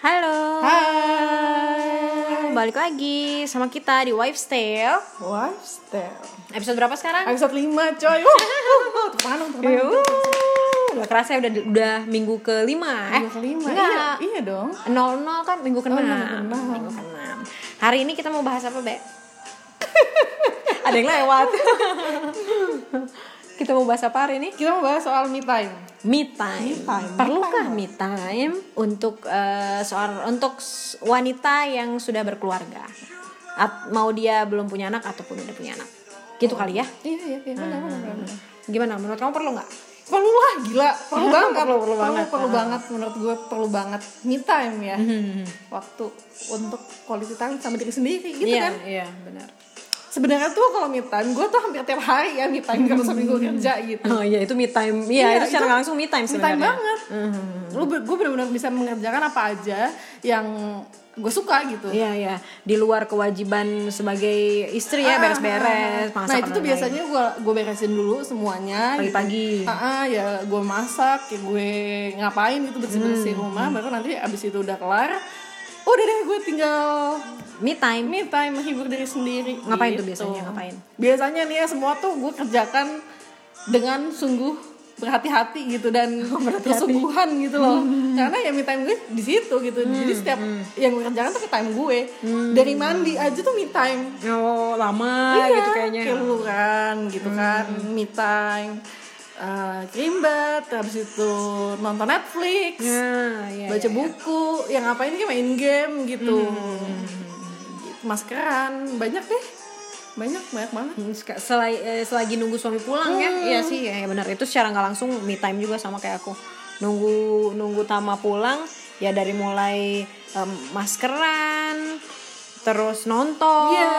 Halo. Hai. Balik lagi sama kita di Wife Tale. Lifestyle. Episode berapa sekarang? Episode 5 coy. Uh, uh, tepuk tangan dong, tepuk tangan. Yuh, Gak kerasa ya udah udah minggu kelima eh? Minggu kelima. Enggak. Iya, iya dong. Nol nol kan minggu keenam. minggu keenam. Minggu keenam. Hari ini kita mau bahas apa, Be? Ada yang lewat. kita mau bahas apa hari ini? Kita mau bahas soal me time. Me time. Me time. Perlukah Me me time untuk eh, soal untuk wanita yang sudah berkeluarga? At- mau dia belum punya anak ataupun udah punya anak? Gitu kali ya? Iya, iya, iya. Benar, benar, benar. Gimana? Menurut kamu perlu nggak? Perlu lah, gila. Perlu banget. Perlu, perlu banget. Perlu banget. Menurut gue perlu banget me time ya. Hmm. Waktu untuk quality time sama diri sendiri gitu Iya, kan. iya benar. Sebenarnya tuh kalau me time, gue tuh hampir tiap hari ya me time karena seminggu kerja gitu. Oh iya itu me time. Iya, itu secara langsung me time me time sebenarnya. banget. Lu gue benar-benar bisa mengerjakan apa aja yang gue suka gitu. Iya iya di luar kewajiban sebagai istri ya beres-beres masak Nah itu tuh biasanya gue gue beresin dulu semuanya. gitu. Pagi-pagi. Ah, ah, ya gue masak, ya gue ngapain gitu bersih bersih Hmm. rumah. Baru nanti abis itu udah kelar, udah deh gue tinggal me time. me time menghibur diri sendiri. Ngapain tuh gitu. biasanya? Ngapain? Biasanya nih ya semua tuh gue kerjakan dengan sungguh berhati-hati gitu dan Oh, kesungguhan gitu loh Hmm. karena ya me time gue di situ gitu jadi setiap yang gue kerjakan tuh ke time gue Hmm. dari mandi aja tuh me time Oh lama Iya, gitu kayaknya. kayak luluran gitu kan Hmm. me time uh, habis itu nonton Netflix Ya, iya, baca iya. buku yang ngapain kayak main game gitu Hmm. Gitu, maskeran banyak deh banyak banyak banget Hmm, selai, eh, selagi nunggu suami pulang ya Hmm. iya sih ya benar itu secara nggak langsung me time juga sama kayak aku nunggu nunggu tama pulang ya dari mulai em, maskeran terus nonton Iya.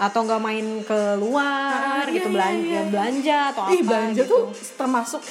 atau nggak main keluar Ah, gitu iya, belanja iya, iya. belanja atau ih apa belanja gitu. tuh termasuk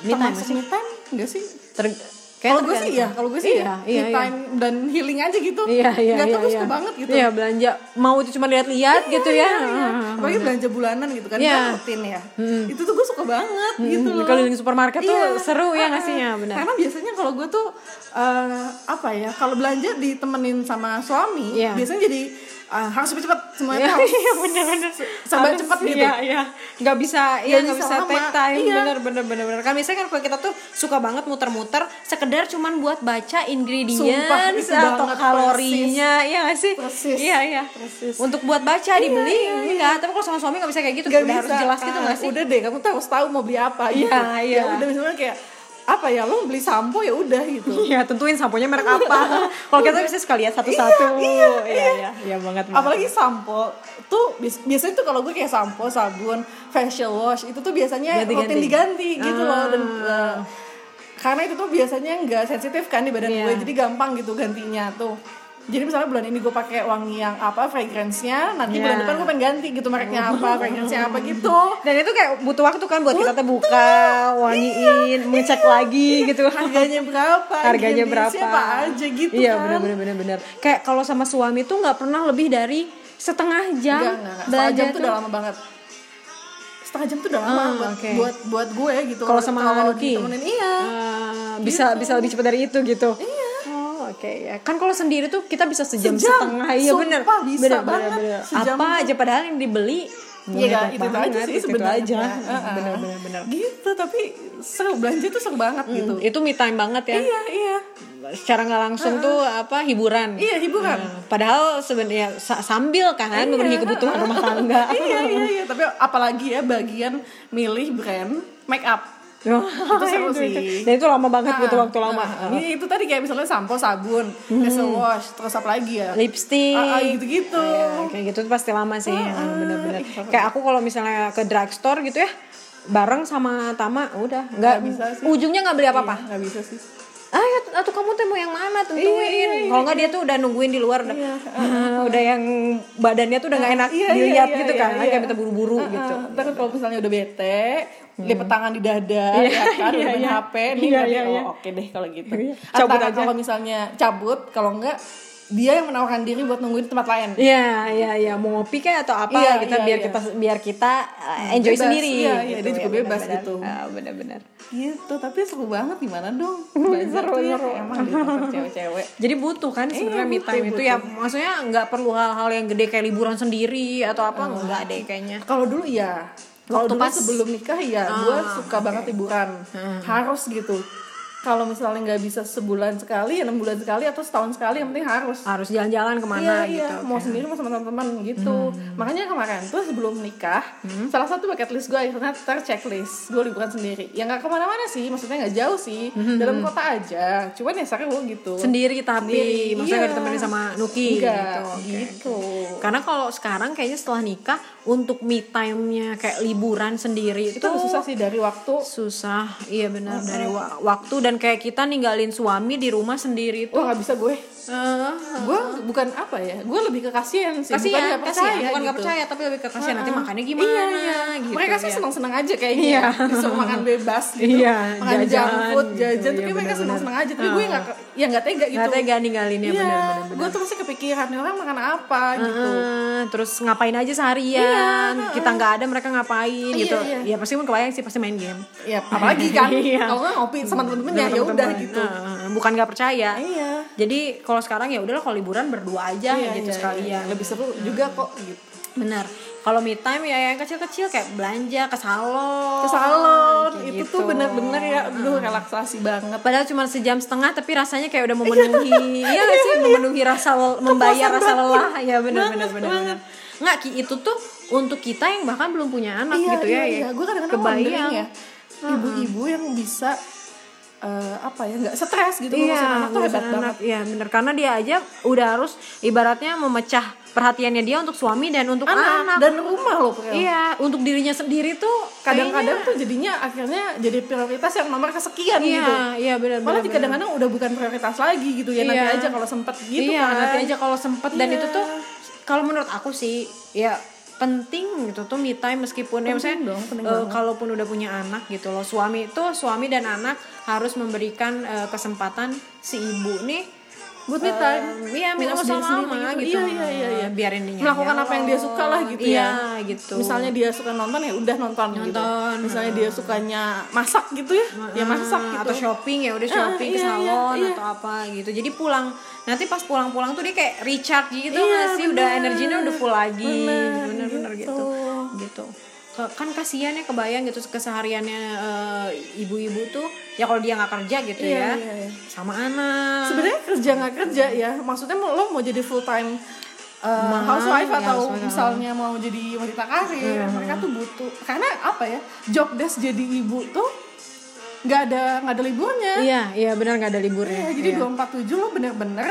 me time termasuk sih me time enggak sih Ter- kalau gue sih ya kalau gue sih iya, ya iya, me iya. time dan healing aja gitu Iya iya nggak iya. gue iya. suka banget gitu Iya belanja mau itu cuma lihat-lihat gitu ya. Iya, iya. Apalagi belanja bulanan gitu kan, Iya. kan rutin ya. Itu tuh gue suka banget gitu Hmm, loh. keliling supermarket tuh Iya. seru ya nggak Ah, sih? Ya, ah. benar. Karena biasanya kalau gue tuh eh, apa ya, kalau belanja ditemenin sama suami, Iya. biasanya jadi eh, harus cepet-cepet semuanya tuh Iya, harus iya bener-bener serba Harus, cepet gitu. Iya, iya. Nggak bisa, iya Nggak nggak bisa lama. take time. Iya. Bener, bener, bener, bener. Kan biasanya kan kalau kita tuh suka banget muter-muter, sekedar cuman buat baca ingredients Sumpah, atau kalorinya, iya nggak sih? Persis. Iya, iya. Persis. Untuk buat baca dibeli, iya, iya. enggak. Tapi kalau sama suami nggak bisa kayak gitu. Gak Udah harus bisa. jelas gitu Ah, nggak sih? Udah deh, kamu harus tahu mau beli apa. gitu. Iya, iya. Ya udah misalnya kayak apa ya, lo beli sampo ya udah gitu. Iya, tentuin samponya merek apa. kalau kita bisa sekali ya satu-satu. Iya, iya, iya, iya, iya banget. banget. apalagi sampo tuh biasanya tuh kalau gue kayak sampo sabun facial wash itu tuh biasanya Ganti-ganti. rutin diganti gitu loh dan uh, karena itu tuh biasanya nggak sensitif kan di badan Iya. gue jadi gampang gitu gantinya tuh jadi misalnya bulan ini gue pakai wangi yang apa fragrance-nya nanti Iya. bulan depan gue pengen ganti gitu mereknya apa fragrance-nya apa gitu Dan itu kayak butuh waktu kan buat kita tuh buka, wangiin, ngecek lagi gitu. harganya berapa Harganya berapa? ingredientsnya apa aja gitu Iya kan benar benar benar benar. Kayak kalau sama suami tuh nggak pernah lebih dari setengah jam Enggak, enggak, enggak. Setengah jam tuh tuh. udah lama banget setengah jam tuh udah lama Ah, buat, oke. buat buat gue gitu Kalau sama ditemenin iya Ah, bisa bisa lebih cepat dari itu gitu. Iya. Oke ya. Kan kalau sendiri tuh kita bisa sejam, Sejam. setengah. Iya benar. Benar, benar, Apa aja padahal yang dibeli Iya kan, itu aja banget, sih itu sebenarnya. aja. Heeh. Benar benar benar. Gitu, tapi seru belanja tuh seru banget gitu. Itu me time banget ya. Iya, iya. Secara nggak langsung tuh apa hiburan. Iya, hiburan. Nah, padahal sebenarnya sa- sambil kan memenuhi kebutuhan rumah tangga. iya, iya, iya, tapi apalagi ya bagian milih brand make up. Itu seru sih. Dan itu lama banget butuh Ah, waktu lama. ah, Ini itu tadi kayak misalnya sampo, sabun, facial wash, terus apa lagi ya? Lipstick. Ah, ah, gitu-gitu. Iya, kayak gitu tuh pasti lama sih, ya, bener-bener. ih, Kayak aku kalau misalnya ke drugstore gitu ya, bareng sama Tama, udah nggak Nggak bisa sih. ujungnya nggak beli apa-apa. Iya, nggak bisa sih. Ah, ya, atau kamu tuh mau yang mana tentuin. Iya, kalau nggak dia tuh udah nungguin di luar, udah, Iya, ah, udah yang badannya tuh udah nggak enak dilihat iya, gitu kan, iya. kayak minta buru-buru Ah, gitu. ah. Ntar kalau misalnya udah bete, lipet tangan di dada, Iya, ya kan, iya, udah main iya. HP, nih Iya, berarti, iya, oh, iya. oke deh kalau gitu. Iya, cabut Antara aja. kalau misalnya cabut, kalau enggak dia yang menawarkan diri buat nungguin tempat lain Iya, iya, iya. Mau ngopi kayak atau apa Iya, kita iya, biar iya. kita biar kita uh, enjoy Bebas, sendiri. iya, iya, dia juga ya, bebas benar-benar. gitu. Ah, benar-benar. gitu tapi seru banget gimana dong Seru, ya seru. emang di cewek-cewek Jadi butuh kan sebenarnya me butuh, time itu butuh. ya maksudnya nggak perlu hal-hal yang gede kayak liburan sendiri atau apa nggak deh kayaknya. kalau dulu iya kalau dulu pas- sebelum nikah ya gue suka banget liburan. Harus gitu. Kalau misalnya nggak bisa sebulan sekali enam bulan sekali atau setahun sekali yang penting harus. Harus jalan-jalan ke mana iya, gitu. iya. mau sendiri mau sama teman-teman gitu. Makanya kemarin tuh sebelum nikah salah satu bucket list gue akhirnya ter checklist gue liburan sendiri. Ya nggak ke mana-mana sih maksudnya nggak jauh sih. Dalam kota aja. Cuman ya seru gitu. Sendiri tapi Sendiri, maksudnya iya. ditemenin sama Nuki enggak gitu. Oke. gitu. Karena kalau sekarang kayaknya setelah nikah untuk me time-nya kayak liburan sendiri itu udah susah sih dari waktu. Susah iya benar dari wa- waktu. Dan kayak kita ninggalin suami di rumah sendiri itu wah nggak bisa gue eh, gue bukan apa ya gue lebih ke kasihan sih bukan kasihan nggak percaya kasihan bukan gitu. percaya tapi lebih ke kasihan. Nanti makannya gimana iya, iya. gitu mereka sih ya. senang-senang aja kayaknya. Iya. disuruh makan bebas gitu. Iya, makan junk jajan food gitu. jajan. Iya, tuh kayak mereka benar-benar. senang-senang aja. Tapi gue nggak ya nggak tega gitu. Nggak tega ninggalinnya Iya, benar-benar. gue tuh masih kepikiran orang makan apa gitu. Eh, terus ngapain aja seharian? Kita nggak ada mereka ngapain Iya, gitu. iya. ya pasti pun kebayang sih pasti main game. Ya apalagi kan Iya. kalau nggak ngopi sama temen-temennya ya Temen-temen. udah gitu bukan nggak percaya. Iya. Jadi kalau sekarang ya udahlah kalau liburan berdua aja Iya, gitu iya, sekalian iya. lebih seru juga kok gitu. Benar kalau me time ya yang kecil-kecil kayak belanja ke salon. Ke salon. Kayak itu gitu. tuh bener-bener ya aduh relaksasi banget. Padahal cuma sejam setengah tapi rasanya kayak udah memenuhi. Ya nggak sih? memenuhi rasa membayar rasa lelah. Ya benar benar. Nggak Ki itu tuh untuk kita yang bahkan belum punya anak iya, gitu iya, ya. iya. ya. gue kadang-kadang Kebayang. ya ibu-ibu yang bisa eh, apa ya nggak stres gitu Iya, ngurusin anak tuh hebat banget. Iya, bener karena dia aja udah harus ibaratnya memecah perhatiannya dia untuk suami dan untuk anak. anak, dan rumah loh Prel. Iya, untuk dirinya sendiri tuh kadang-kadang tuh jadinya akhirnya jadi prioritas yang nomor kesekian iya, gitu iya benar malah kadang-kadang udah bukan prioritas lagi gitu ya nanti Iya. aja kalau sempet gitu iya, kan nanti aja kalau sempet dan Iya. itu tuh kalau menurut aku sih ya penting gitu tuh me time meskipun ya misalnya dong, banget. kalaupun udah punya anak gitu loh suami itu suami dan anak harus memberikan eh, kesempatan si ibu nih buat me time. Eh, iya minum sama sendiri gitu, gitu. Iya, iya, iya, iya. biarin dia melakukan apa yang dia suka lah gitu iya, ya. gitu. Misalnya dia suka nonton ya udah nonton, gitu. Misalnya dia sukanya masak gitu ya. Ya masak gitu. Atau shopping ya udah shopping ke iya, iya, salon iya. atau apa gitu. Jadi pulang nanti pas pulang-pulang tuh dia kayak recharge gitu Iya, sih? Udah bener. energinya udah full lagi. Bener, bener-bener gitu. gitu. Gitu. Ke- kan kasihan ya kebayang gitu kesehariannya eh, ibu-ibu tuh ya kalau dia nggak kerja gitu Iya, ya. iya, iya. sama anak. Sebenarnya kerja nggak kerja ya maksudnya mau- lo mau jadi full time uh, Ma, housewife ya, atau housewife, misalnya mau jadi wanita karir mereka tuh butuh karena apa ya job desk jadi ibu tuh nggak ada nggak ada liburnya. Iya iya benar nggak ada liburnya. Ya, jadi Iya. dua empat tujuh lo bener-bener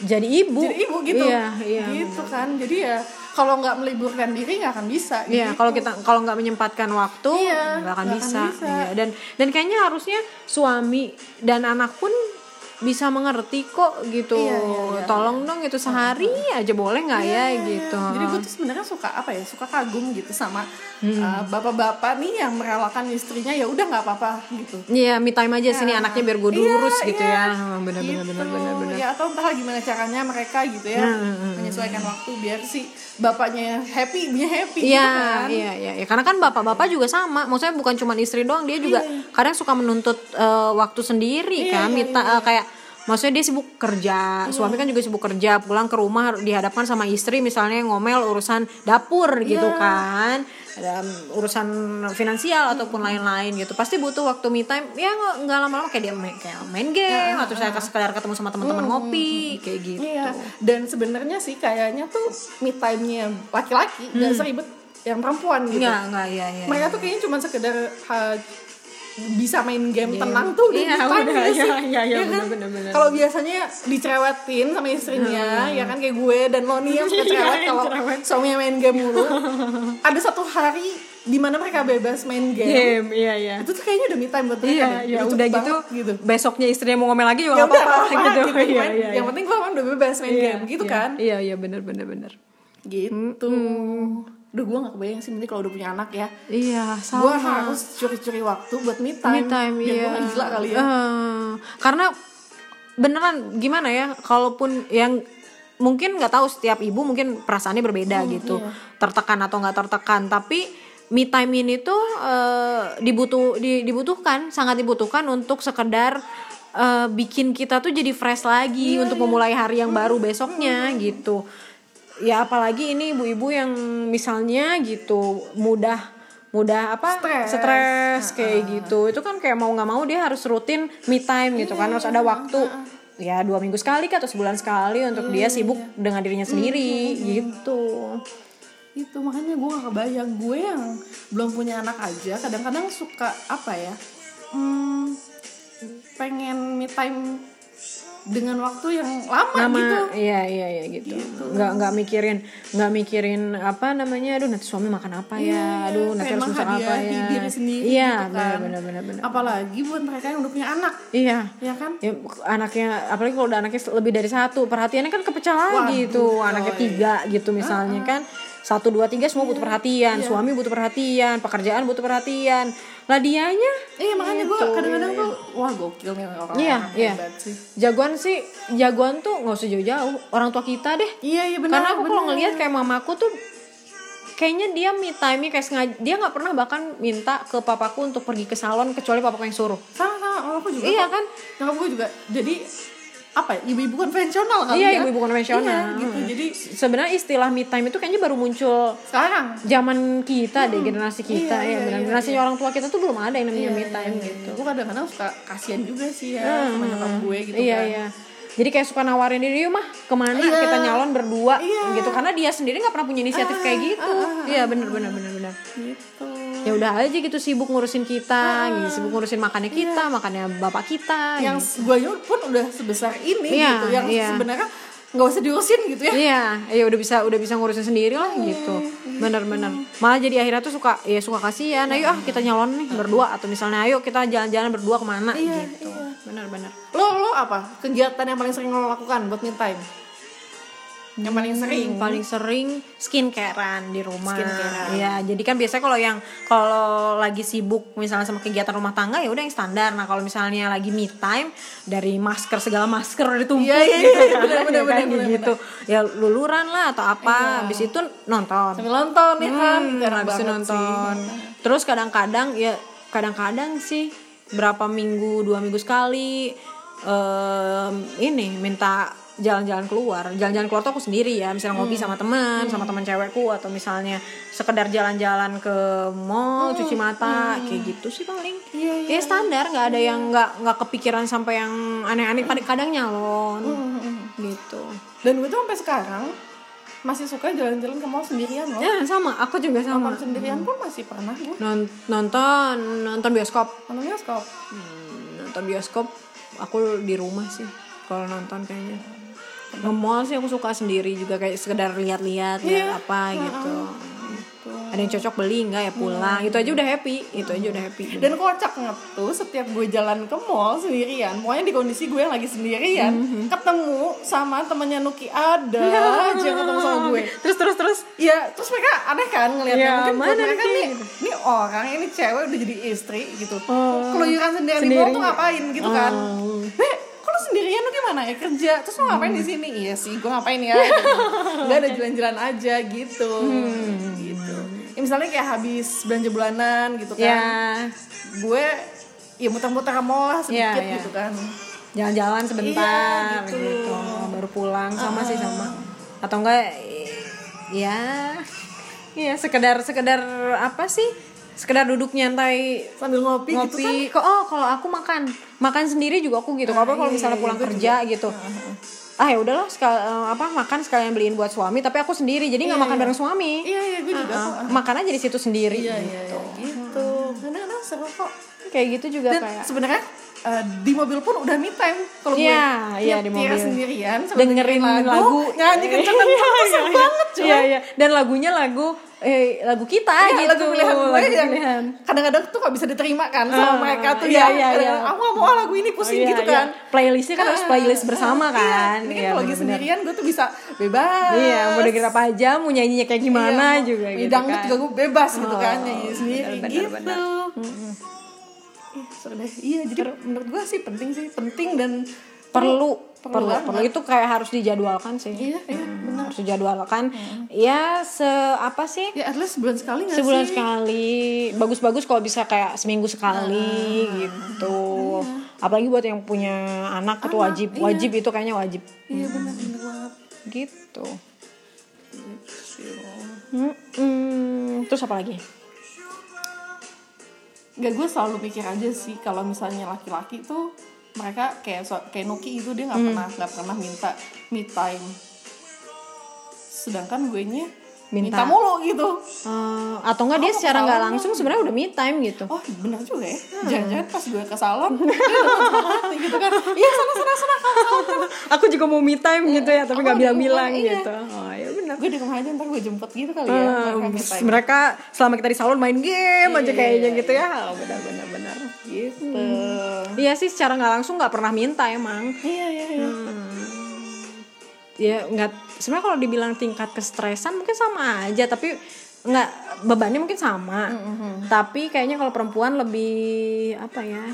jadi ibu jadi ibu gitu iya iya gitu kan jadi ya kalau nggak meliburkan diri nggak akan bisa Iya, gitu. kalau kita kalau nggak menyempatkan waktu Iya, nggak akan nggak akan bisa. bisa. Iya, dan dan kayaknya harusnya suami dan anak pun bisa mengerti kok gitu. Iya, iya, iya. Tolong dong itu sehari aja boleh nggak ya gitu. Jadi gue tuh sebenarnya suka apa ya, suka kagum gitu sama Hmm. uh, bapak-bapak nih yang merelakan istrinya ya udah nggak apa-apa gitu. Iya, me time aja sini anaknya biar gue diurus Iya, gitu iya. ya. Bener gitu. bener. Ya atau entah gimana caranya mereka gitu ya Hmm, menyesuaikan waktu biar si bapaknya happy, ibunya happy Iya, gitu kan. iya, iya, iya. Karena kan bapak-bapak juga sama. Maksudnya bukan cuma istri doang, dia juga kadang suka menuntut eh, waktu sendiri Iya, kan. iya, Minta eh, kayak maksudnya dia sibuk kerja, suami kan juga sibuk kerja, pulang ke rumah dihadapkan sama istri misalnya ngomel urusan dapur gitu Iya. kan. Mm, urusan finansial ataupun lain-lain gitu. Pasti butuh waktu me time. Ya nggak lama-lama kayak dia main, kayak main game atau saya sekedar ketemu sama teman-teman ngopi kayak gitu. Iya. Dan sebenarnya sih kayaknya tuh me time-nya laki-laki nggak seribet yang perempuan gitu. Enggak, enggak, iya, iya. Mereka tuh kayaknya cuma sekedar ha, bisa main game tenang tuh udah Iya, time udah, nggak iya, sih? iya, iya, Ya kan? Kalau biasanya dicerewetin sama istrinya, ya kan kayak gue dan lo nih yang suka Iya, cerewet kalau suaminya main game mulu. Ada satu hari di mana mereka bebas main game. game, iya, iya. Itu tuh kayaknya udah me time buat mereka Iya, deh. ya cepet udah gitu, gitu. besoknya istrinya mau ngomel lagi juga Ya udah apa-apa apa-apa gitu. gitu. Iya, iya, Yang iya. penting gue kan udah bebas main Iya, game gitu iya. kan. Iya, iya bener bener bener. Gitu. Duh gue gak kebayang sih nanti kalau udah punya anak ya. Iya, Gue sama. harus curi-curi waktu buat me time. Me time, Biar iya. gue gak gila kali ya. Eh, karena beneran gimana ya, kalaupun yang mungkin nggak tahu setiap ibu mungkin perasaannya berbeda gitu tertekan atau nggak tertekan tapi me time ini tuh eh, dibutuh di- dibutuhkan sangat dibutuhkan untuk sekedar eh, bikin kita tuh jadi fresh lagi untuk memulai hari yang baru besoknya gitu ya apalagi ini ibu-ibu yang misalnya gitu mudah mudah apa Stres. stres kayak gitu. Itu kan kayak mau nggak mau dia harus rutin me time gitu kan. Harus ada waktu ya dua minggu sekali atau sebulan sekali untuk dia sibuk dengan dirinya sendiri gitu. Itu makanya gue gak kebayang. Gue yang belum punya anak aja kadang-kadang suka apa ya hmm, pengen me time dengan waktu yang lama, nama gitu. iya iya iya gitu. nggak nggak mikirin nggak mikirin apa namanya aduh nanti suami makan apa ya? Aduh nanti harus masak apa ya? diri sendiri iya gitu kan. benar benar benar. Apalagi buat mereka yang udah punya anak. Iya. Ya kan? Ya anaknya apalagi kalau udah anaknya lebih dari satu perhatiannya kan kepecah lagi tuh. Anaknya coy. tiga gitu misalnya kan satu dua tiga semua butuh perhatian. Suami butuh perhatian pekerjaan butuh perhatian. Lah dianya? Iya makanya gue kadang-kadang tuh wah gokil nih orang Iya, iya. sih. Jagoan sih jagoan tuh nggak usah jauh-jauh. Orang tua kita deh. Iya iya benar karena aku kalau ngelihat kayak mamaku tuh kayaknya dia me time kayak sengaja dia nggak pernah bahkan minta ke papaku untuk pergi ke salon kecuali papaku yang suruh. Sama sama aku juga. Iya kan? nyokap gue juga. Jadi apa ya, ibu-ibu konvensional kali iya ya. ibu-ibu konvensional. Iya, gitu. Jadi sebenarnya istilah me time itu kayaknya baru muncul sekarang. zaman kita deh generasi kita Iya, ya iya, benar iya, generasi orang tua kita tuh belum ada yang namanya me time gitu. gue kadang-kadang suka kasihan juga sih ya sama nyokap gue gitu iya kan. iya. Jadi kayak suka nawarin diri yuk mah ke mana Iya. kita nyalon berdua? Iya. gitu. Karena dia sendiri nggak pernah punya inisiatif kayak gitu. iya benar benar benar benar. Gitu ya udah aja gitu sibuk ngurusin kita gitu sibuk ngurusin makannya kita makannya bapak kita yang gitu. gue pun udah sebesar ini Iya, gitu yang iya. sebenarnya nggak usah diurusin gitu ya. Iya ya udah bisa udah bisa ngurusin sendiri lah gitu. bener-bener malah jadi akhirnya tuh suka ya suka kasihan ayo ah kita nyalon nih berdua atau misalnya ayo kita jalan-jalan berdua ke mana Iya, gitu. bener-bener lo lo apa? Kegiatan yang paling sering lo lakukan buat me time yang paling sering. paling sering skincarean di rumah. Skincarean. ya jadi kan biasanya kalau yang kalau lagi sibuk misalnya sama kegiatan rumah tangga ya udah yang standar. Nah kalau misalnya lagi me time dari masker segala masker ditumpuk. Iya, iya, gitu iya, bener, bener, ya kan, bener, bener, gitu ya luluran lah atau apa. Habis itu nonton. Sambil nonton ya kan. Hmm, habis itu nonton sih. terus kadang-kadang ya kadang-kadang sih berapa minggu dua minggu sekali em, ini minta jalan-jalan keluar. Jalan-jalan keluar tuh aku sendiri ya. Misalnya ngopi sama teman sama teman cewekku atau misalnya sekedar jalan-jalan ke mall cuci mata kayak gitu sih paling. Iya, ya standar nggak ada yang nggak nggak kepikiran sampai yang aneh-aneh kadang-kadang nyalon. Gitu. Dan gue tuh sampai sekarang masih suka jalan-jalan ke mall sendirian loh. Ya sama. Aku juga sama. Nonton sendirian pun masih pernah gue Non- nonton nonton bioskop. Nonton bioskop? Hmm, nonton bioskop aku di rumah sih kalau nonton kayaknya nge mall sih aku suka sendiri juga kayak sekedar lihat-lihat lihat apa gitu. Ada yang cocok beli enggak ya pulang. Itu aja udah happy itu aja udah happy. Dan kocaknya tuh setiap gue jalan ke mall sendirian pokoknya di kondisi gue yang lagi sendirian Mhm. ketemu sama temannya Nuki ada. Aja ketemu sama gue. Terus terus terus? Ya terus mereka aneh kan ngeliatnya. Ya, mungkin buat mana mereka nih ini orang ini cewek udah jadi istri gitu. Oh. keluyuran sendirian di Sendiri. mall tuh ngapain gitu kan. Oh. Lu sendirian lu gimana ya kerja? Terus lu ngapain di sini? Iya sih gue ngapain ya? Nggak ada jalan-jalan aja gitu. Hmm. gitu. Ya, misalnya kayak habis belanja bulanan gitu kan. Ya gue ya muter-muter ke mall lah sedikit Iya, iya. gitu kan. Jalan-jalan sebentar Iya, gitu. gitu. baru pulang sama sih sama. Atau enggak ya ya sekedar sekedar apa sih sekedar duduk nyantai sambil ngopi, gitu kan? Ngopi kok oh kalau aku makan. Makan sendiri juga aku gitu. Kalau kalau misalnya pulang kerja gitu. Ah ya udahlah sekal, eh, apa makan sekalian beliin buat suami tapi aku sendiri. Jadi nggak makan bareng suami. Iya iya gue juga. Kok Ah, makan aja di situ sendiri. Iya iya iya, gitu. Kadang-kadang seru kok. Kayak gitu juga dan kayak. sebenarnya eh, di mobil pun udah me time kalau gue. Iya, iya, di mobil. sendirian dengerin lagu, nyanyi kenceng-kenceng seru banget cuy Iya iya. Dan lagunya lagu eh lagu kita Iya, gitu. lagu pilihan gue lagu yang pilihan. kadang-kadang tuh gak bisa diterima kan sama Ah, mereka tuh iya, ya iya, iya. aku gak mau ah, lagu ini pusing Oh, iya, gitu iya. kan. Playlistnya kan harus playlist bersama Iya, kan. Ini kan Iya, kalau lagi sendirian gue tuh bisa bebas. Iya mau dengerin apa aja mau nyanyinya kayak gimana Iya, juga gitu dangdut kan. juga gue bebas gitu Oh, kan nyanyi sendiri bener, gitu. bener. Iya jadi menurut gue sih penting sih penting dan perlu perlu perlu banget. perlu itu kayak harus dijadwalkan sih. Iya iya benar. harus dijadwalkan. Ya se apa sih? Ya at least sebulan sekali nggak sebulan sih? sekali. Bagus-bagus kalau bisa kayak seminggu sekali gitu. Apalagi buat yang punya anak itu wajib. wajib itu kayaknya wajib. Iya benar benar banget. Gitu. Mm-mm. terus apa lagi? Gak gue selalu mikir aja sih kalau misalnya laki-laki tuh mereka kayak so- kayak Noki itu dia nggak pernah nggak pernah minta me time. Sedangkan gue nya Minta. minta, mulu gitu. Eh, atau enggak dia secara nggak langsung sebenarnya udah me time gitu. Oh benar juga ya. Jangan-jangan pas gue ke salon gitu kan. Iya sana sana sana aku juga mau me time gitu ya tapi nggak Oh, bilang-bilang iya. gitu. Oh ya gue di rumah aja ntar gue jemput gitu kali ya Eh, mereka mereka selama kita di salon main game aja Iya, kayaknya iya, gitu ya. Oh, benar benar benar. Gitu. Iya sih secara nggak langsung nggak pernah minta emang. Iya iya iya. Ya nggak sebenarnya kalau dibilang tingkat kestresan mungkin sama aja tapi nggak bebannya mungkin sama. Tapi kayaknya kalau perempuan lebih apa ya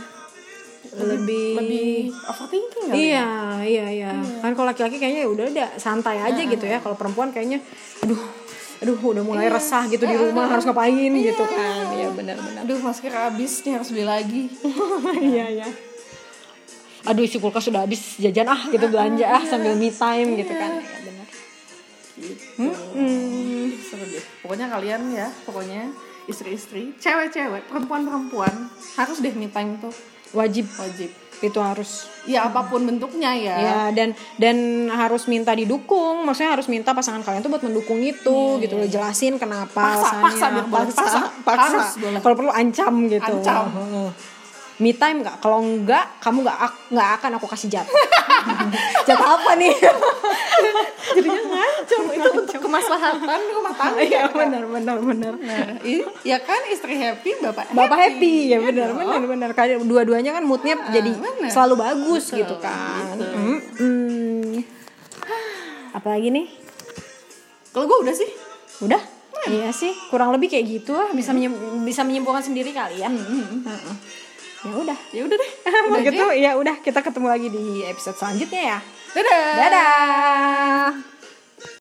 lebih, lebih overthinking kali ya? iya iya. Iya. Kan kalau laki-laki kayaknya ya udah udah santai aja gitu ya. Kalau perempuan kayaknya aduh aduh udah mulai resah gitu di rumah harus ngapain gitu kan. Iya benar-benar aduh masker habis nih harus beli lagi. Iya iya. Aduh isi kulkas sudah habis jajan ah gitu belanja ah sambil me time gitu kan. Ya benar. Gitu. Seru deh. Pokoknya kalian ya pokoknya istri-istri cewek-cewek perempuan-perempuan harus deh me time tuh wajib. Wajib. Itu harus. Ya apa pun bentuknya ya. Ya dan dan harus minta didukung. Maksudnya harus minta pasangan kalian tuh buat mendukung itu gitu loh. jelasin kenapa Paksa, paksa. Paksa, paksa. Harus boleh. kalau perlu ancam gitu. Ancam. Me time nggak? Kalau enggak kamu nggak ak- nggak akan aku kasih jatah. Jatah apa nih jadinya ngancam itu untuk kemaslahatan rumah tangga. Iya benar benar benar. Nah ya kan istri happy bapak Bapak happy ya benar benar benar. Kayak dua-duanya kan moodnya jadi benar. selalu bagus gitu kan. Mm-mm. apalagi nih? Kalau gue udah sih. Udah? Iya. Sih kurang lebih kayak gitu lah. Bisa menyim- bisa menyimpulkan sendiri kali ya. Heeh. ya udah. Ya udah deh. Udah gitu ya udah kita ketemu lagi di episode selanjutnya ya dadah. Dadah